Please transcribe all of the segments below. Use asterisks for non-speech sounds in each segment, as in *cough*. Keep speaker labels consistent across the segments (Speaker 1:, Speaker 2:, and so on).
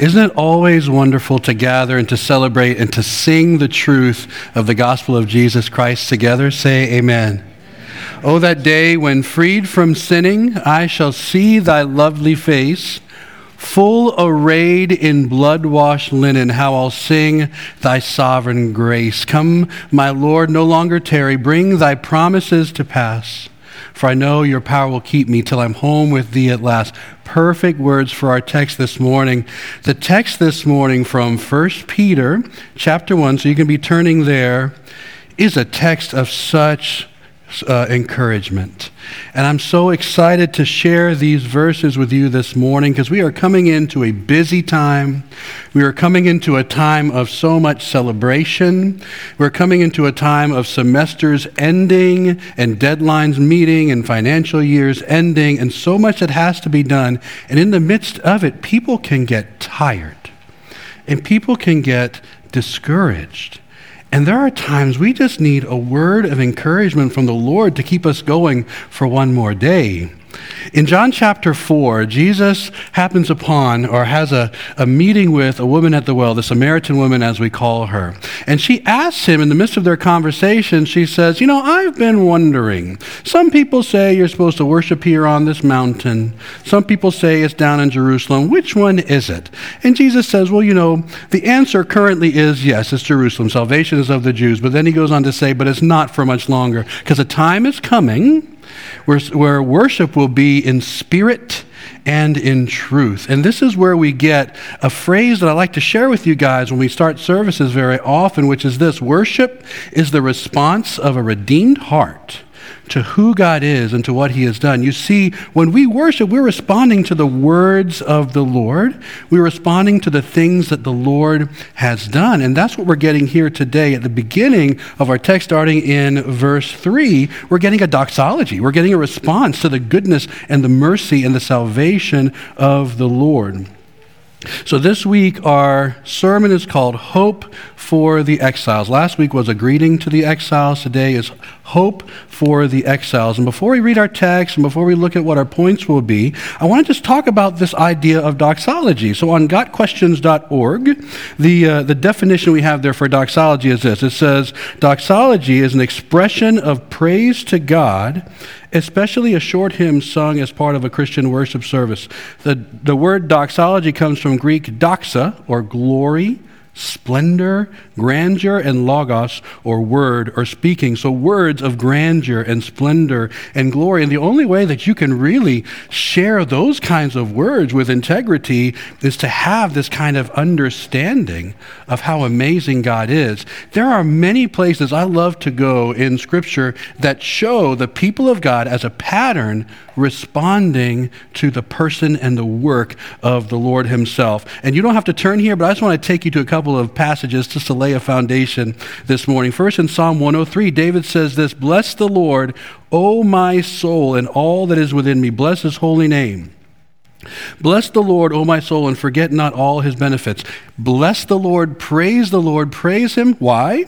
Speaker 1: Isn't it always wonderful to gather and to celebrate and to sing the truth of the gospel of Jesus Christ together? Say amen. Oh, that day when freed from sinning, I shall see thy lovely face, full arrayed in blood washed linen, how I'll sing thy sovereign grace. Come, my Lord, no longer tarry, bring thy promises to pass. For I know your power will keep me till I'm home with thee at last. Perfect words for our text this morning. The text this morning from 1 Peter chapter 1, so you can be turning there, is a text of such uh, encouragement. And I'm so excited to share these verses with you this morning because we are coming into a busy time. We are coming into a time of so much celebration. We're coming into a time of semesters ending and deadlines meeting and financial years ending and so much that has to be done. And in the midst of it, people can get tired and people can get discouraged. And there are times we just need a word of encouragement from the Lord to keep us going for one more day. In John chapter 4, Jesus happens upon or has a, a meeting with a woman at the well, the Samaritan woman, as we call her. And she asks him in the midst of their conversation, she says, You know, I've been wondering. Some people say you're supposed to worship here on this mountain. Some people say it's down in Jerusalem. Which one is it? And Jesus says, Well, you know, the answer currently is yes, it's Jerusalem. Salvation is of the Jews. But then he goes on to say, But it's not for much longer because a time is coming where, where worship will be in spirit and in truth. And this is where we get a phrase that I like to share with you guys when we start services very often, which is this worship is the response of a redeemed heart to who God is and to what He has done. You see, when we worship, we're responding to the words of the Lord. We're responding to the things that the Lord has done. And that's what we're getting here today at the beginning of our text, starting in verse 3. We're getting a doxology. We're getting a response to the goodness and the mercy and the salvation of the Lord. So, this week, our sermon is called Hope for the Exiles. Last week was a greeting to the exiles. Today is Hope for the Exiles. And before we read our text and before we look at what our points will be, I want to just talk about this idea of doxology. So, on gotquestions.org, the, uh, the definition we have there for doxology is this it says, Doxology is an expression of praise to God especially a short hymn sung as part of a Christian worship service. The, the word doxology comes from Greek doxa, or glory, splendor, grandeur, and logos, or word, or speaking. So, words of grandeur and splendor and glory. And the only way that you can really share those kinds of words with integrity is to have this kind of understanding of how amazing God is. There are many places I love to go in Scripture that show the people of God as a pattern responding to the person and the work of the Lord Himself. And you don't have to turn here, but I just want to take you to a couple of passages just to lay a foundation this morning. First, in Psalm 103, David says this Bless the Lord, O my soul, and all that is within me. Bless His holy name. Bless the Lord, O my soul, and forget not all his benefits. Bless the Lord, praise the Lord, praise him. Why?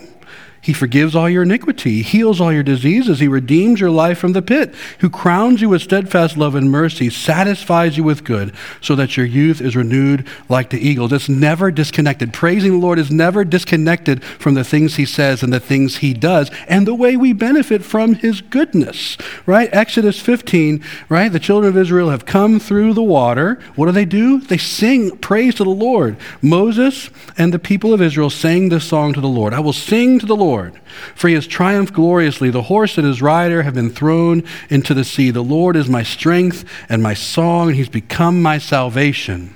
Speaker 1: He forgives all your iniquity, he heals all your diseases, he redeems your life from the pit, who crowns you with steadfast love and mercy, satisfies you with good, so that your youth is renewed like the eagles. It's never disconnected. Praising the Lord is never disconnected from the things he says and the things he does, and the way we benefit from his goodness. Right? Exodus 15, right? The children of Israel have come through the water. What do they do? They sing praise to the Lord. Moses and the people of Israel sang this song to the Lord. I will sing to the Lord Lord. For he has triumphed gloriously. The horse and his rider have been thrown into the sea. The Lord is my strength and my song, and he's become my salvation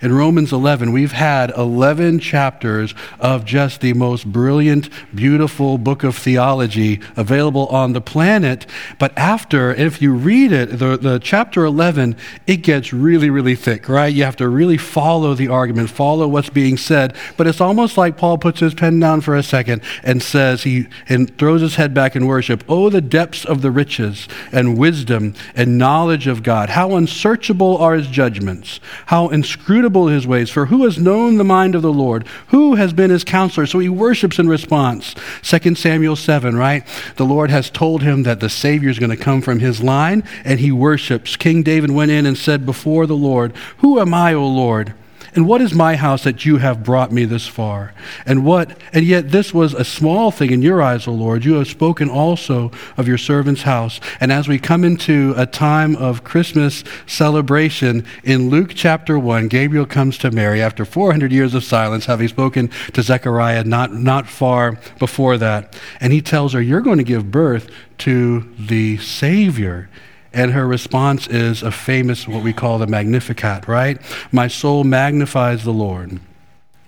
Speaker 1: in Romans 11, we've had 11 chapters of just the most brilliant, beautiful book of theology available on the planet. But after, if you read it, the, the chapter 11, it gets really, really thick, right? You have to really follow the argument, follow what's being said. But it's almost like Paul puts his pen down for a second and says, he and throws his head back in worship. Oh, the depths of the riches and wisdom and knowledge of God. How unsearchable are his judgments, how inscrutable his ways. For who has known the mind of the Lord? Who has been his counselor? So he worships in response. 2 Samuel 7, right? The Lord has told him that the Savior is going to come from his line, and he worships. King David went in and said before the Lord, Who am I, O Lord? And what is my house that you have brought me this far? And what and yet this was a small thing in your eyes, O Lord. You have spoken also of your servant's house. And as we come into a time of Christmas celebration in Luke chapter 1, Gabriel comes to Mary after 400 years of silence, having spoken to Zechariah not, not far before that. And he tells her, You're going to give birth to the Savior. And her response is a famous, what we call the Magnificat, right? My soul magnifies the Lord.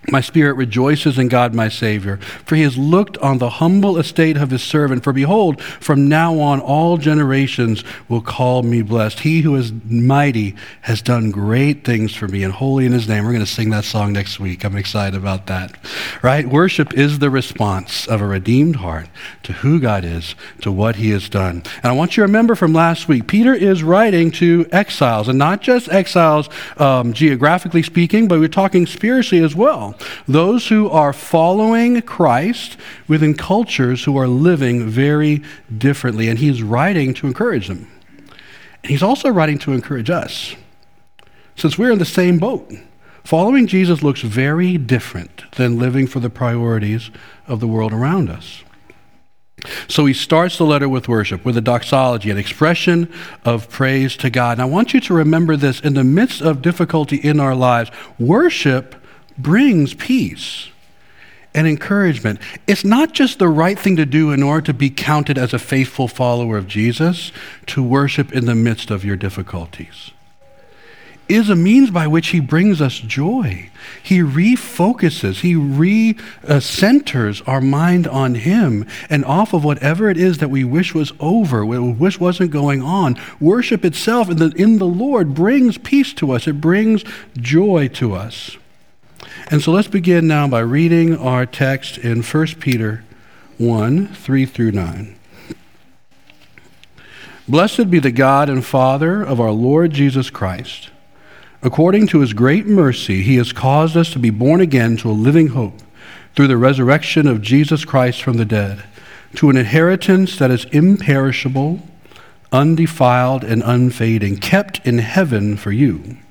Speaker 1: My spirit rejoices in God my Savior, for he has looked on the humble estate of his servant. For behold, from now on all generations will call me blessed. He who is mighty has done great things for me, and holy in his name. We're going to sing that song next week. I'm excited about that. Right? Worship is the response of a redeemed heart to who God is, to what he has done. And I want you to remember from last week, Peter is writing to exiles, and not just exiles um, geographically speaking, but we're talking spiritually as well those who are following Christ within cultures who are living very differently. And he's writing to encourage them. And he's also writing to encourage us. Since we're in the same boat, following Jesus looks very different than living for the priorities of the world around us. So he starts the letter with worship, with a doxology, an expression of praise to God. And I want you to remember this in the midst of difficulty in our lives, worship brings peace and encouragement. It's not just the right thing to do in order to be counted as a faithful follower of Jesus to worship in the midst of your difficulties. Is a means by which he brings us joy. He refocuses, he re-centers our mind on him and off of whatever it is that we wish was over, what we wish wasn't going on. Worship itself in the, in the Lord brings peace to us, it brings joy to us. And so let's begin now by reading our text in 1 Peter 1 3 through 9. Blessed be the God and Father of our Lord Jesus Christ. According to his great mercy, he has caused us to be born again to a living hope through the resurrection of Jesus Christ from the dead, to an inheritance that is imperishable, undefiled, and unfading, kept in heaven for you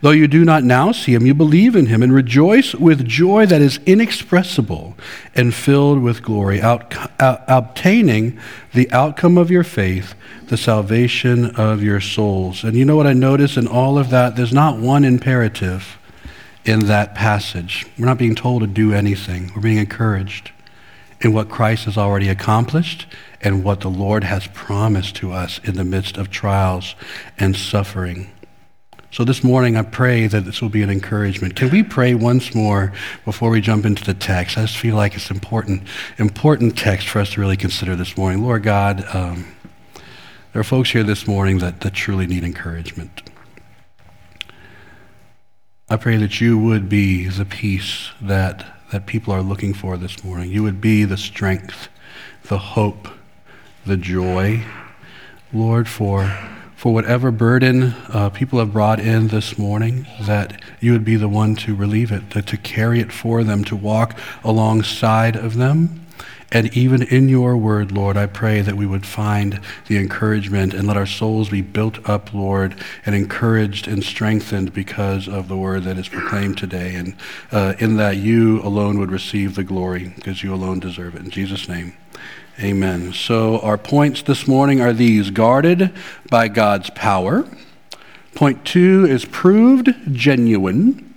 Speaker 1: Though you do not now see him, you believe in him and rejoice with joy that is inexpressible and filled with glory, out, uh, obtaining the outcome of your faith, the salvation of your souls. And you know what I notice in all of that? There's not one imperative in that passage. We're not being told to do anything, we're being encouraged in what Christ has already accomplished and what the Lord has promised to us in the midst of trials and suffering. So this morning, I pray that this will be an encouragement. Can we pray once more before we jump into the text? I just feel like it's important, important text for us to really consider this morning. Lord God, um, there are folks here this morning that, that truly need encouragement. I pray that you would be the peace that, that people are looking for this morning. You would be the strength, the hope, the joy, Lord, for for whatever burden uh, people have brought in this morning, that you would be the one to relieve it, to, to carry it for them, to walk alongside of them. And even in your word, Lord, I pray that we would find the encouragement and let our souls be built up, Lord, and encouraged and strengthened because of the word that is proclaimed today. And uh, in that you alone would receive the glory because you alone deserve it. In Jesus' name. Amen. So our points this morning are these guarded by God's power. Point two is proved genuine.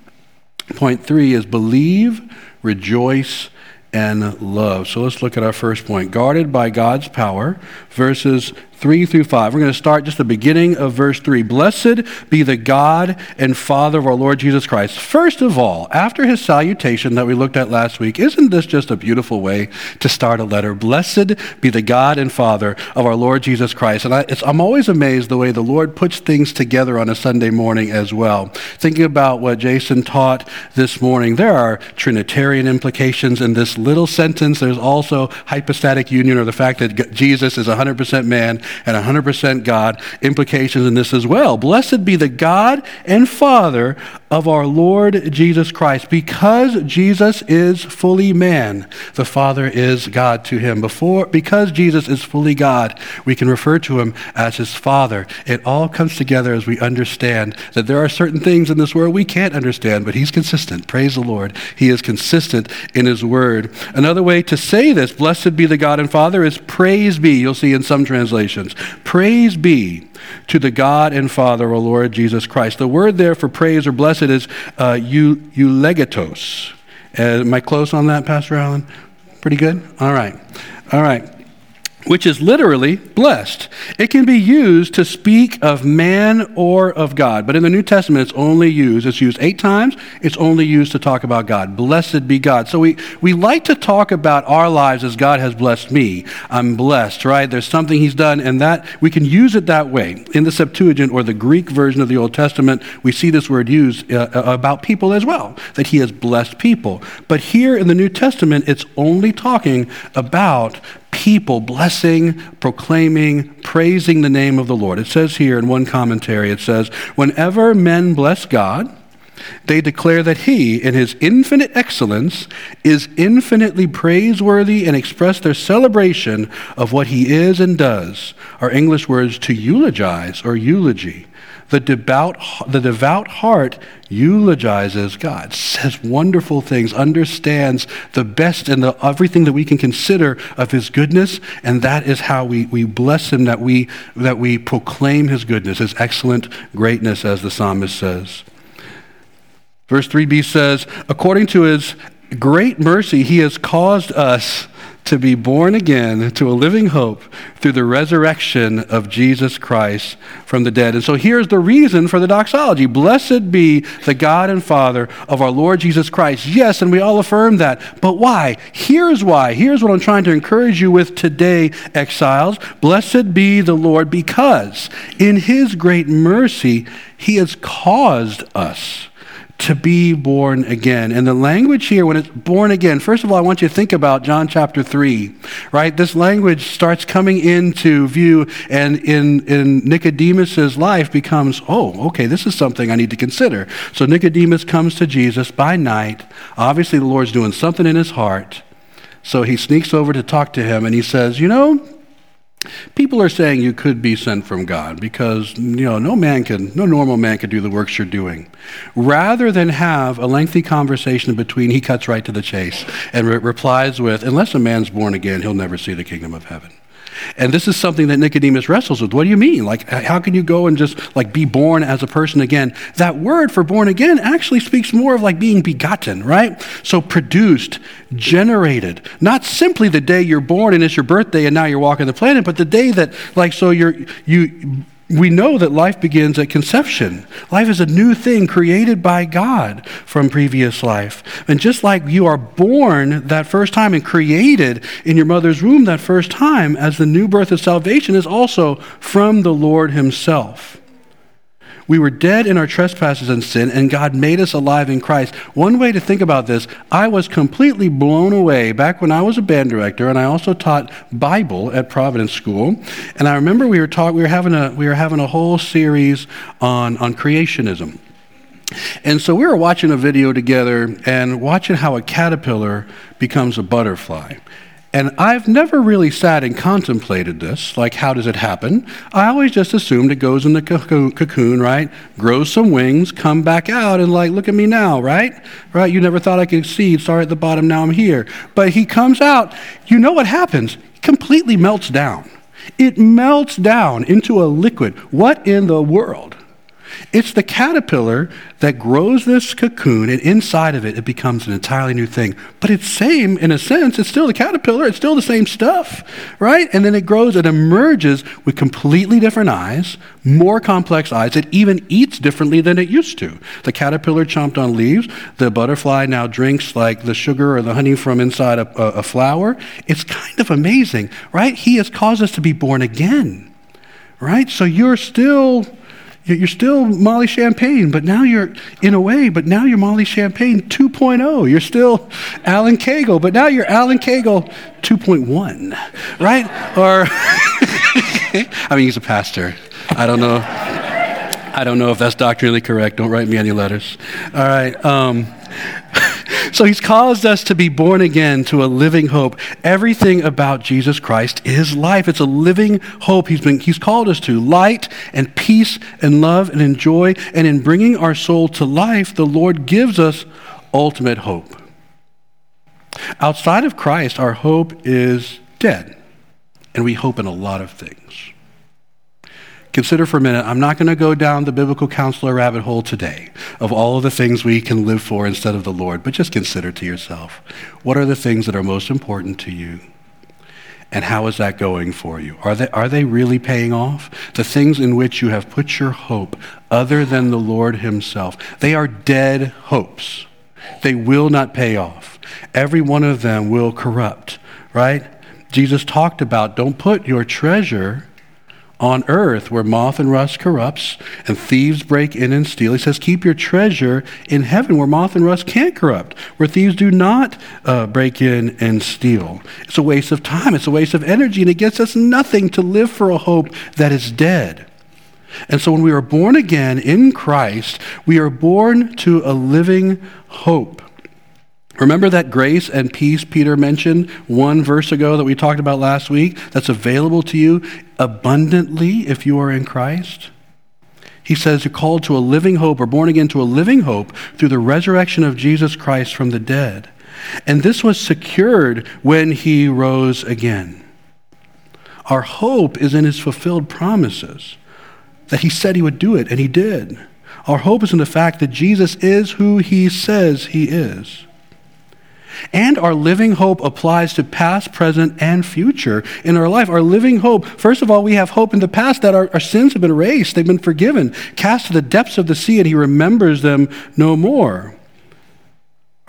Speaker 1: Point three is believe, rejoice, and love. So let's look at our first point guarded by God's power, verses 3 through 5. We're going to start just the beginning of verse 3. Blessed be the God and Father of our Lord Jesus Christ. First of all, after his salutation that we looked at last week, isn't this just a beautiful way to start a letter? Blessed be the God and Father of our Lord Jesus Christ. And I, am always amazed the way the Lord puts things together on a Sunday morning as well. Thinking about what Jason taught this morning, there are Trinitarian implications in this little sentence. There's also hypostatic union, or the fact that Jesus is 100% man and 100% God implications in this as well. Blessed be the God and Father of our Lord Jesus Christ. Because Jesus is fully man, the Father is God to him. Before, because Jesus is fully God, we can refer to him as his Father. It all comes together as we understand that there are certain things in this world we can't understand, but he's consistent. Praise the Lord. He is consistent in his word. Another way to say this, blessed be the God and Father, is praise be. You'll see in some translations. Praise be to the God and Father, our Lord Jesus Christ. The word there for praise or blessed is uh, eulogetos. Uh, am I close on that, Pastor Allen? Pretty good? All right. All right which is literally blessed. It can be used to speak of man or of God, but in the New Testament it's only used, it's used eight times, it's only used to talk about God. Blessed be God. So we, we like to talk about our lives as God has blessed me. I'm blessed, right? There's something He's done, and that we can use it that way. In the Septuagint or the Greek version of the Old Testament, we see this word used uh, uh about people as well, that He has blessed people. But here in the New Testament, it's only talking about people blessing, proclaiming, praising the name of the Lord. It says here in one commentary, it says, Whenever men bless God, they declare that He, in His infinite excellence, is infinitely praiseworthy and express their celebration of what He is and does. Our English words to eulogize or eulogy. The devout, the devout heart eulogizes God, says wonderful things, understands the best and the, everything that we can consider of his goodness, and that is how we, we bless him, that we, that we proclaim his goodness, his excellent greatness, as the psalmist says. Verse 3b says, according to his great mercy, he has caused us to be born again to a living hope through the resurrection of Jesus Christ from the dead. And so here's the reason for the doxology Blessed be the God and Father of our Lord Jesus Christ. Yes, and we all affirm that. But why? Here's why. Here's what I'm trying to encourage you with today, exiles. Blessed be the Lord because in his great mercy, he has caused us to be born again. And the language here, when it's born again, first of all, I want you to think about John chapter 3, right? This language starts coming into view, and in, in Nicodemus's life becomes, oh, okay, this is something I need to consider. So Nicodemus comes to Jesus by night. Obviously, the Lord's doing something in his heart. So he sneaks over to talk to him, and he says, You know, People are saying you could be sent from God because you know no man can no normal man can do the works you're doing. Rather than have a lengthy conversation between, he cuts right to the chase and re- replies with, "Unless a man's born again, he'll never see the kingdom of heaven." And this is something that Nicodemus wrestles with. What do you mean? Like, how can you go and just like be born as a person again? That word for born again actually speaks more of like being begotten, right? So produced, generated. Not simply the day you're born and it's your birthday and now you're walking the planet, but the day that like so you're you we know that life begins at conception. Life is a new thing created by God from previous life. And just like you are born that first time and created in your mother's womb that first time, as the new birth of salvation is also from the Lord Himself. We were dead in our trespasses and sin, and God made us alive in Christ. One way to think about this, I was completely blown away back when I was a band director, and I also taught Bible at Providence School. And I remember we were talking, we were having a we were having a whole series on on creationism. And so we were watching a video together and watching how a caterpillar becomes a butterfly. And I've never really sat and contemplated this, like how does it happen? I always just assumed it goes in the cocoon, right? Grows some wings, come back out, and like, look at me now, right? Right? You never thought I could see. Sorry at the bottom, now I'm here. But he comes out. You know what happens? He completely melts down. It melts down into a liquid. What in the world? It's the caterpillar that grows this cocoon, and inside of it, it becomes an entirely new thing. But it's same in a sense. It's still the caterpillar. It's still the same stuff, right? And then it grows It emerges with completely different eyes, more complex eyes. It even eats differently than it used to. The caterpillar chomped on leaves. The butterfly now drinks like the sugar or the honey from inside a, a, a flower. It's kind of amazing, right? He has caused us to be born again, right? So you're still you're still Molly Champagne, but now you're, in a way, but now you're Molly Champagne 2.0. You're still Alan Cagle, but now you're Alan Cagle 2.1, right? Or, *laughs* I mean, he's a pastor. I don't know. I don't know if that's doctrinally correct. Don't write me any letters. All right. Um, *laughs* so he's caused us to be born again to a living hope. Everything about Jesus Christ is life. It's a living hope he's, been, he's called us to light and peace and love and enjoy. And in bringing our soul to life, the Lord gives us ultimate hope. Outside of Christ, our hope is dead, and we hope in a lot of things. Consider for a minute, I'm not going to go down the biblical counselor rabbit hole today of all of the things we can live for instead of the Lord, but just consider to yourself what are the things that are most important to you? And how is that going for you? Are they, are they really paying off? The things in which you have put your hope other than the Lord Himself, they are dead hopes. They will not pay off. Every one of them will corrupt, right? Jesus talked about don't put your treasure on earth where moth and rust corrupts and thieves break in and steal. He says, Keep your treasure in heaven where moth and rust can't corrupt, where thieves do not uh, break in and steal. It's a waste of time, it's a waste of energy, and it gets us nothing to live for a hope that is dead. And so when we are born again in Christ, we are born to a living hope. Remember that grace and peace Peter mentioned one verse ago that we talked about last week that's available to you abundantly if you are in Christ? He says you're called to a living hope or born again to a living hope through the resurrection of Jesus Christ from the dead. And this was secured when he rose again. Our hope is in his fulfilled promises that he said he would do it, and he did. Our hope is in the fact that Jesus is who he says he is. And our living hope applies to past, present, and future in our life. Our living hope, first of all, we have hope in the past that our, our sins have been erased, they've been forgiven, cast to the depths of the sea, and He remembers them no more.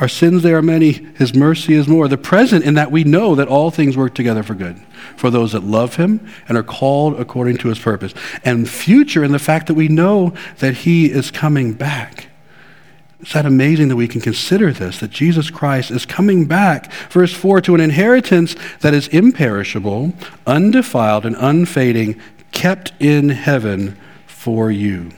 Speaker 1: Our sins, they are many, His mercy is more. The present, in that we know that all things work together for good for those that love Him and are called according to His purpose. And future, in the fact that we know that He is coming back. Is that amazing that we can consider this, that Jesus Christ is coming back, verse 4, to an inheritance that is imperishable, undefiled, and unfading, kept in heaven for you.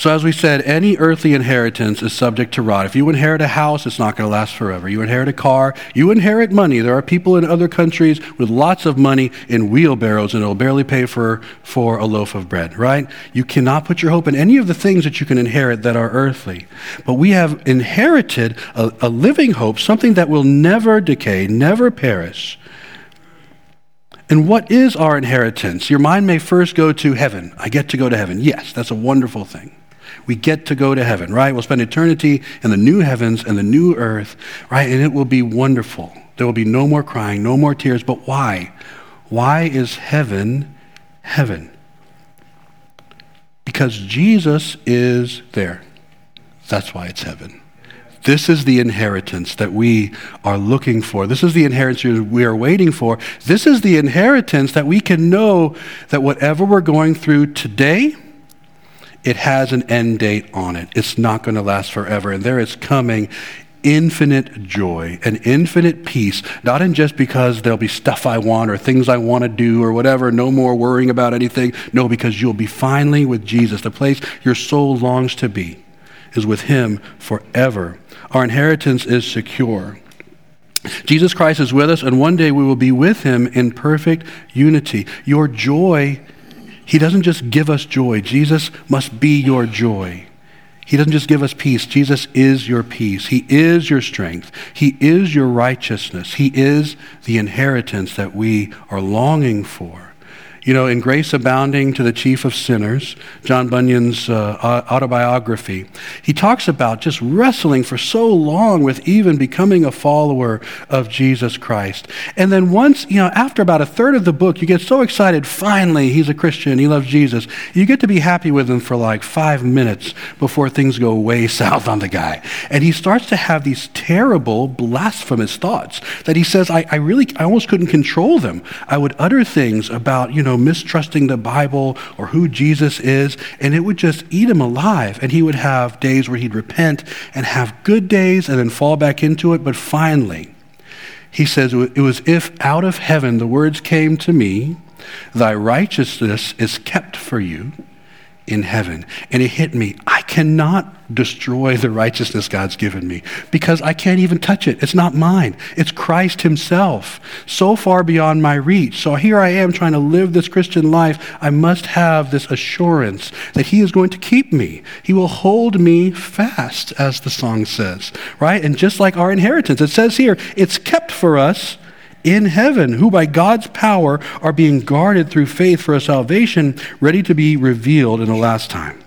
Speaker 1: So, as we said, any earthly inheritance is subject to rot. If you inherit a house, it's not going to last forever. You inherit a car, you inherit money. There are people in other countries with lots of money in wheelbarrows, and it'll barely pay for, for a loaf of bread, right? You cannot put your hope in any of the things that you can inherit that are earthly. But we have inherited a, a living hope, something that will never decay, never perish. And what is our inheritance? Your mind may first go to heaven. I get to go to heaven. Yes, that's a wonderful thing we get to go to heaven, right? We'll spend eternity in the new heavens and the new earth, right? And it will be wonderful. There will be no more crying, no more tears. But why? Why is heaven heaven? Because Jesus is there. That's why it's heaven. This is the inheritance that we are looking for. This is the inheritance we are waiting for. This is the inheritance that we can know that whatever we're going through today, it has an end date on it. It's not going to last forever. And there is coming infinite joy and infinite peace, not in just because there'll be stuff I want or things I want to do or whatever, no more worrying about anything. No, because you'll be finally with Jesus. The place your soul longs to be is with Him forever. Our inheritance is secure. Jesus Christ is with us, and one day we will be with Him in perfect unity. Your joy he doesn't just give us joy. Jesus must be your joy. He doesn't just give us peace. Jesus is your peace. He is your strength. He is your righteousness. He is the inheritance that we are longing for. You know, in Grace Abounding to the Chief of Sinners, John Bunyan's uh, autobiography, he talks about just wrestling for so long with even becoming a follower of Jesus Christ. And then once, you know, after about a third of the book, you get so excited, finally, he's a Christian, he loves Jesus. You get to be happy with him for like five minutes before things go way *laughs* south on the guy. And he starts to have these terrible, blasphemous thoughts that he says, I, I really, I almost couldn't control them. I would utter things about, you know, mistrusting the Bible or who Jesus is, and it would just eat him alive. And he would have days where he'd repent and have good days and then fall back into it. But finally, he says, It was if out of heaven the words came to me, Thy righteousness is kept for you in heaven. And it hit me. I cannot destroy the righteousness God's given me because I can't even touch it. It's not mine, it's Christ Himself, so far beyond my reach. So here I am trying to live this Christian life. I must have this assurance that He is going to keep me. He will hold me fast, as the song says, right? And just like our inheritance, it says here, it's kept for us in heaven, who by God's power are being guarded through faith for a salvation ready to be revealed in the last time.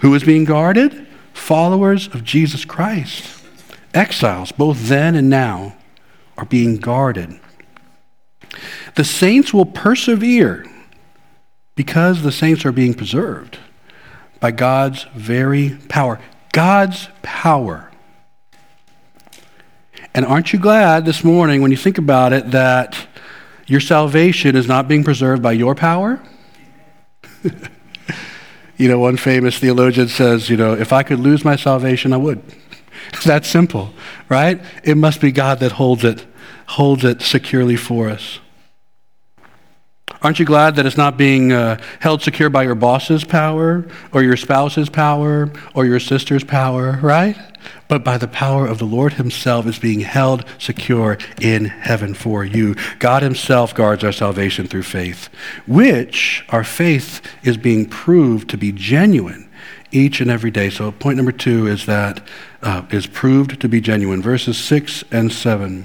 Speaker 1: Who is being guarded? Followers of Jesus Christ. Exiles, both then and now, are being guarded. The saints will persevere because the saints are being preserved by God's very power. God's power and aren't you glad this morning, when you think about it, that your salvation is not being preserved by your power? *laughs* you know, one famous theologian says, you know, if I could lose my salvation, I would. *laughs* It's that simple, right? It must be God that holds it, holds it securely for us. Aren't you glad that it's not being uh, held secure by your boss's power or your spouse's power or your sister's power, right? But by the power of the Lord Himself is being held secure in heaven for you. God Himself guards our salvation through faith, which our faith is being proved to be genuine each and every day. So, point number two is that uh, is proved to be genuine. Verses 6 and 7.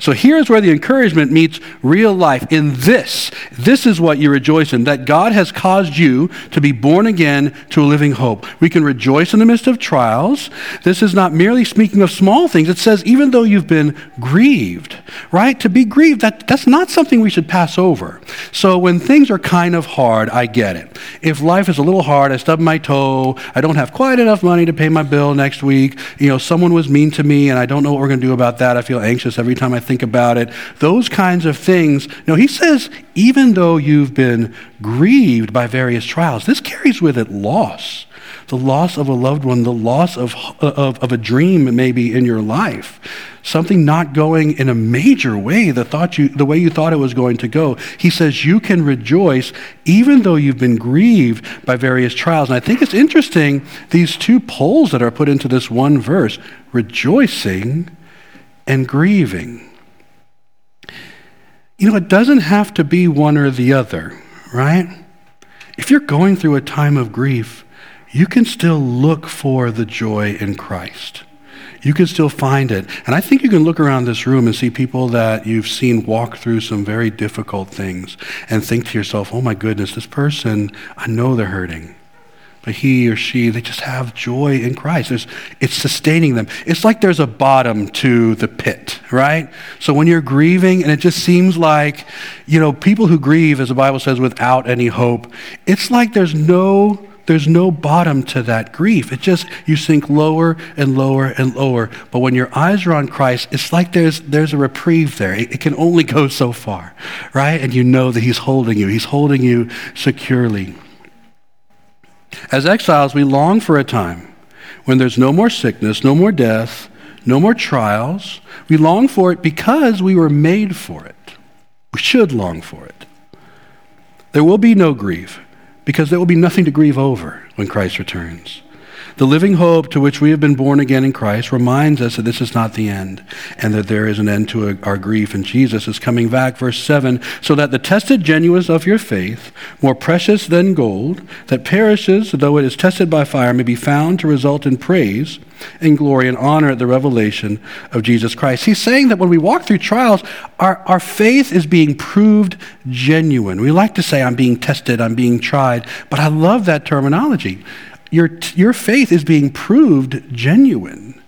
Speaker 1: So here's where the encouragement meets real life. In this, this is what you rejoice in that God has caused you to be born again to a living hope. We can rejoice in the midst of trials. This is not merely speaking of small things. It says, even though you've been grieved, right? To be grieved, that, that's not something we should pass over. So when things are kind of hard, I get it. If life is a little hard, I stub my toe, I don't have quite enough money to pay my bill next week, you know, someone was mean to me and I don't know what we're going to do about that. I feel anxious every time I think about it. Those kinds of things. No, he says, even though you've been grieved by various trials, this carries with it loss. The loss of a loved one, the loss of, uh, of, of a dream maybe in your life something not going in a major way, the, thought you, the way you thought it was going to go. He says you can rejoice even though you've been grieved by various trials. And I think it's interesting, these two poles that are put into this one verse rejoicing and grieving. You know, it doesn't have to be one or the other, right? If you're going through a time of grief, you can still look for the joy in Christ you can still find it. And I think you can look around this room and see people that you've seen walk through some very difficult things and think to yourself, oh my goodness, this person, I know they're hurting. But he or she, they just have joy in Christ. There's, it's sustaining them. It's like there's a bottom to the pit, right? So when you're grieving and it just seems like, you know, people who grieve, as the Bible says, without any hope, it's like there's no there's no bottom to that grief. It just, you sink lower and lower and lower. But when your eyes are on Christ, it's like there's, there's a reprieve there. It, it can only go so far, right? And you know that He's holding you, He's holding you securely. As exiles, we long for a time when there's no more sickness, no more death, no more trials. We long for it because we were made for it. We should long for it. There will be no grief because there will be nothing to grieve over when Christ returns. The living hope to which we have been born again in Christ reminds us that this is not the end and that there is an end to our grief and Jesus is coming back. Verse 7 So that the tested genuineness of your faith, more precious than gold, that perishes though it is tested by fire, may be found to result in praise and glory and honor at the revelation of Jesus Christ. He's saying that when we walk through trials, our, our faith is being proved genuine. We like to say, I'm being tested, I'm being tried, but I love that terminology your, your faith is being proved genuine.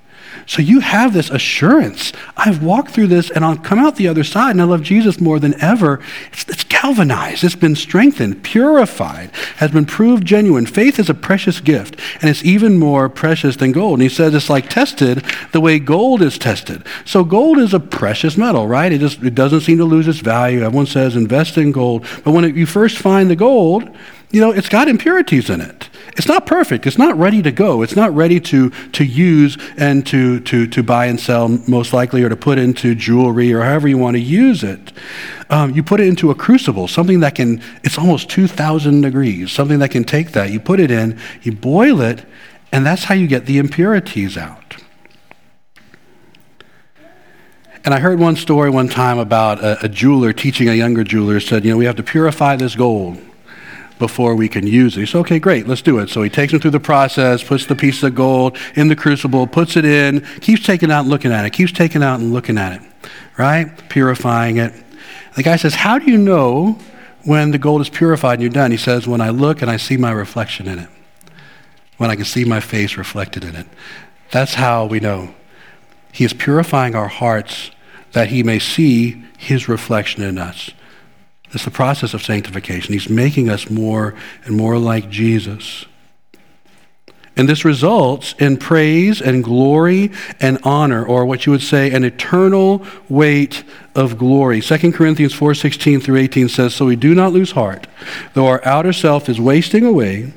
Speaker 1: So you have this assurance. I've walked through this and I'll come out the other side and I love Jesus more than ever. It's, it's, galvanized, it's been strengthened, purified, has been proved genuine. Faith is a precious gift and it's even more precious than gold. And he says it's like tested the way gold is tested. So gold is a precious metal, right? It just it doesn't seem to lose its value. Everyone says invest in gold. But when it, you first find the gold, you know, it's got impurities in it. It's not perfect. It's not ready to go. It's not ready to, to use and to, to, to buy and sell, most likely, or to put into jewelry or however you want to use it. Um, you put it into a crucible, something that can, it's almost 2,000 degrees, something that can take that. You put it in, you boil it, and that's how you get the impurities out. And I heard one story one time about a, a jeweler teaching a younger jeweler, said, you know, we have to purify this gold before we can use it. He said, okay, great, let's do it. So he takes them through the process, puts the piece of gold in the crucible, puts it in, keeps taking out and looking at it, keeps taking out and looking at it, right? Purifying it. The guy says, how do you know when the gold is purified and you're done? He says, when I look and I see my reflection in it, when I can see my face reflected in it. That's how we know. He is purifying our hearts that he may see his reflection in us. It's the process of sanctification. He's making us more and more like Jesus. And this results in praise and glory and honor, or what you would say, an eternal weight of glory. 2 Corinthians 4:16 through 18 says, "So we do not lose heart, though our outer self is wasting away,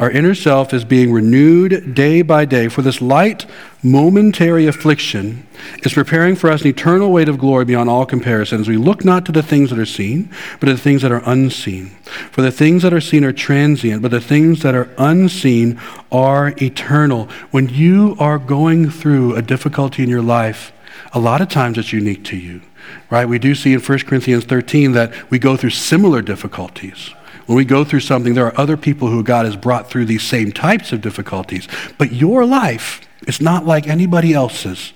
Speaker 1: our inner self is being renewed day by day, for this light, momentary affliction is preparing for us an eternal weight of glory beyond all comparisons. We look not to the things that are seen, but to the things that are unseen. For the things that are seen are transient, but the things that are unseen are eternal. When you are going through a difficulty in your life, a lot of times it's unique to you, right? We do see in 1 Corinthians 13 that we go through similar difficulties. When we go through something, there are other people who God has brought through these same types of difficulties. But your life is not like anybody else's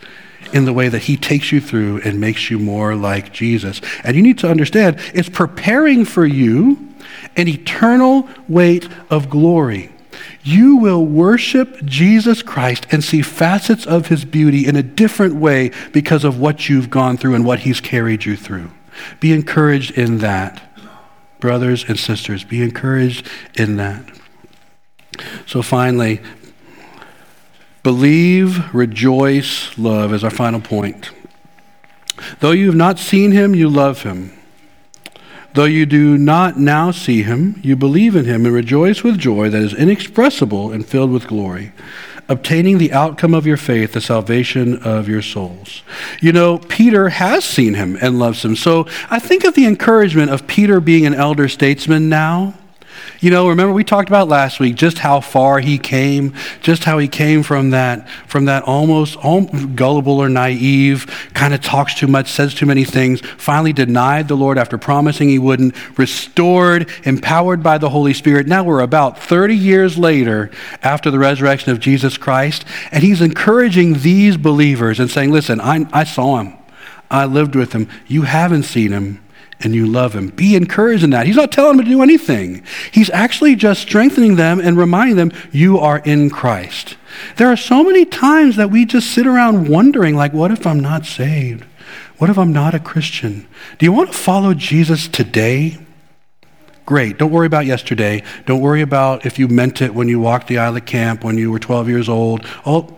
Speaker 1: in the way that He takes you through and makes you more like Jesus. And you need to understand it's preparing for you an eternal weight of glory. You will worship Jesus Christ and see facets of his beauty in a different way because of what you've gone through and what he's carried you through. Be encouraged in that brothers and sisters. Be encouraged in that. So, finally, believe, rejoice, love is our final point. Though you have not seen him, you love him. Though you do not now see him, you believe in him and rejoice with joy that is inexpressible and filled with glory obtaining the outcome of your faith, the salvation of your souls. You know, Peter has seen him and loves him. So I think of the encouragement of Peter being an elder statesman now you know, remember we talked about last week just how far he came, just how he came from that from that almost, gullible or naive, kind of talks too much, says too many things, finally denied the Lord after promising he wouldn't, restored, empowered by the Holy Spirit. Now we're about 30 years later after the resurrection of Jesus Christ, and he's encouraging these believers and saying, "Listen, I, I saw him. I lived with him. You haven't seen him." And you love him. Be encouraged in that. He's not telling them to do anything. He's actually just strengthening them and reminding them you are in Christ. There are so many times that we just sit around wondering like what if I'm not saved? What if I'm not a Christian? Do you want to follow Jesus today? Great. Don't worry about yesterday. Don't worry about if you meant it when you walked the aisle of camp when you were 12 years old. Oh,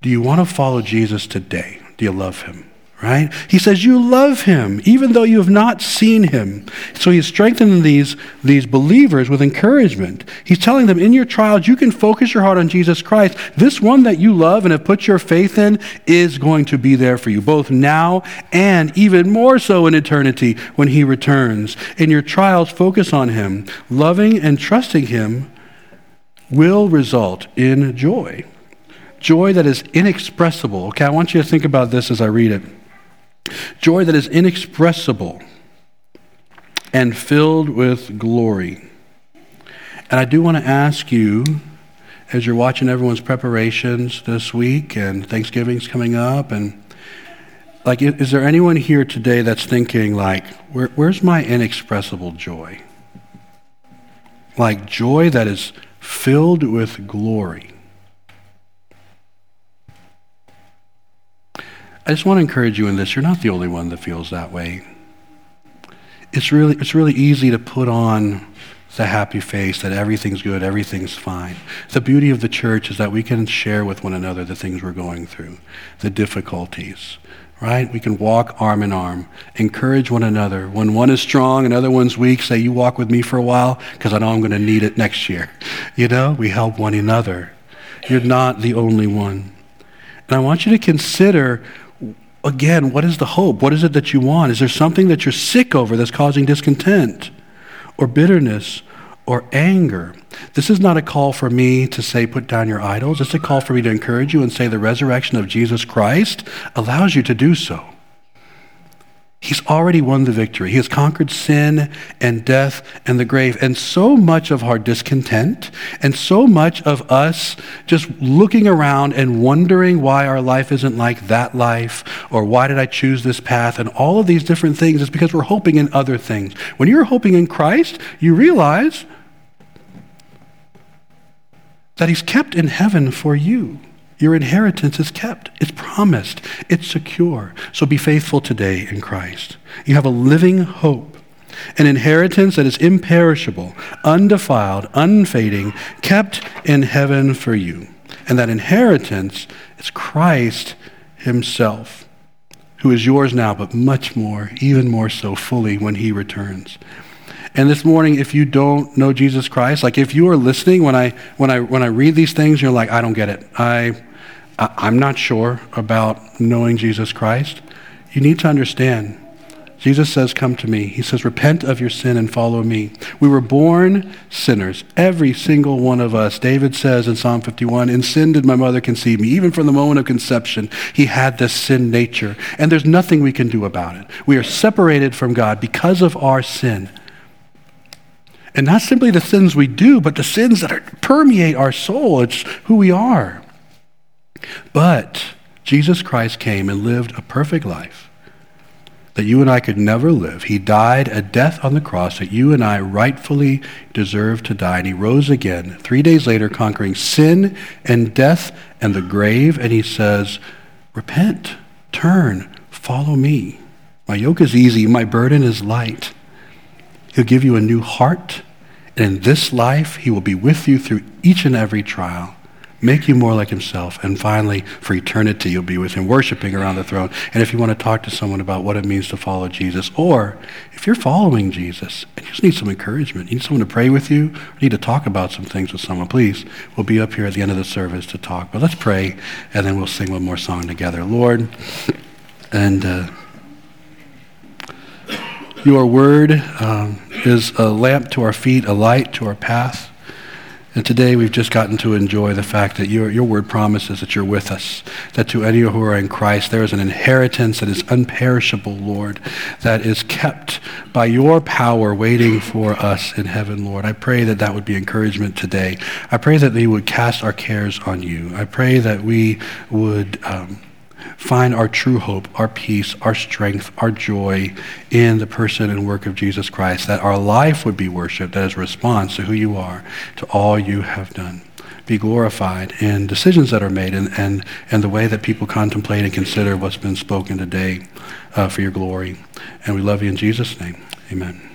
Speaker 1: do you want to follow Jesus today? Do you love him? Right? He says, You love him, even though you have not seen him. So he's strengthening these, these believers with encouragement. He's telling them, In your trials, you can focus your heart on Jesus Christ. This one that you love and have put your faith in is going to be there for you, both now and even more so in eternity when he returns. In your trials, focus on him, loving and trusting him will result in joy. Joy that is inexpressible. Okay, I want you to think about this as I read it. Joy that is inexpressible and filled with glory. And I do want to ask you, as you're watching everyone's preparations this week and Thanksgiving's coming up, and like, is there anyone here today that's thinking, like, Where, where's my inexpressible joy? Like, joy that is filled with glory. I just want to encourage you in this. You're not the only one that feels that way. It's really, it's really easy to put on the happy face that everything's good, everything's fine. The beauty of the church is that we can share with one another the things we're going through, the difficulties, right? We can walk arm in arm, encourage one another. When one is strong and other one's weak, say, You walk with me for a while because I know I'm going to need it next year. You know, we help one another. You're not the only one. And I want you to consider again, what is the hope? What is it that you want? Is there something that you're sick over that's causing discontent or bitterness or anger? This is not a call for me to say, put down your idols. It's a call for me to encourage you and say, the resurrection of Jesus Christ allows you to do so. He's already won the victory. He has conquered sin and death and the grave. And so much of our discontent and so much of us just looking around and wondering why our life isn't like that life or why did I choose this path and all of these different things is because we're hoping in other things. When you're hoping in Christ, you realize that He's kept in heaven for you. Your inheritance is kept, it's promised, it's secure. So be faithful today in Christ. You have a living hope, an inheritance that is imperishable, undefiled, unfading, kept in heaven for you. And that inheritance is Christ Himself, who is yours now, but much more, even more so fully when He returns. And this morning, if you don't know Jesus Christ, like if you are listening when I when I when I read these things, you're like, I don't get it. I I'm not sure about knowing Jesus Christ. You need to understand. Jesus says, Come to me. He says, Repent of your sin and follow me. We were born sinners, every single one of us. David says in Psalm 51, In sin did my mother conceive me. Even from the moment of conception, he had this sin nature. And there's nothing we can do about it. We are separated from God because of our sin. And not simply the sins we do, but the sins that are, permeate our soul. It's who we are. But Jesus Christ came and lived a perfect life that you and I could never live. He died a death on the cross that you and I rightfully deserve to die. And he rose again three days later, conquering sin and death and the grave. And he says, Repent, turn, follow me. My yoke is easy, my burden is light. He'll give you a new heart. And in this life, he will be with you through each and every trial make you more like himself. And finally, for eternity, you'll be with him, worshiping around the throne. And if you want to talk to someone about what it means to follow Jesus, or if you're following Jesus and you just need some encouragement, you need someone to pray with you, or need to talk about some things with someone, please, we'll be up here at the end of the service to talk. But let's pray, and then we'll sing one more song together. Lord, and uh, your word um, is a lamp to our feet, a light to our path. And today we've just gotten to enjoy the fact that your, your word promises that you're with us, that to any who are in Christ, there is an inheritance that is unperishable, Lord, that is kept by your power waiting for us in heaven, Lord. I pray that that would be encouragement today. I pray that we would cast our cares on you. I pray that we would. Um, find our true hope, our peace, our strength, our joy in the person and work of Jesus Christ, that our life would be worshiped as a response to who you are, to all you have done. Be glorified in decisions that are made and, and, and the way that people contemplate and consider what's been spoken today uh, for your glory. And we love you in Jesus' name. Amen.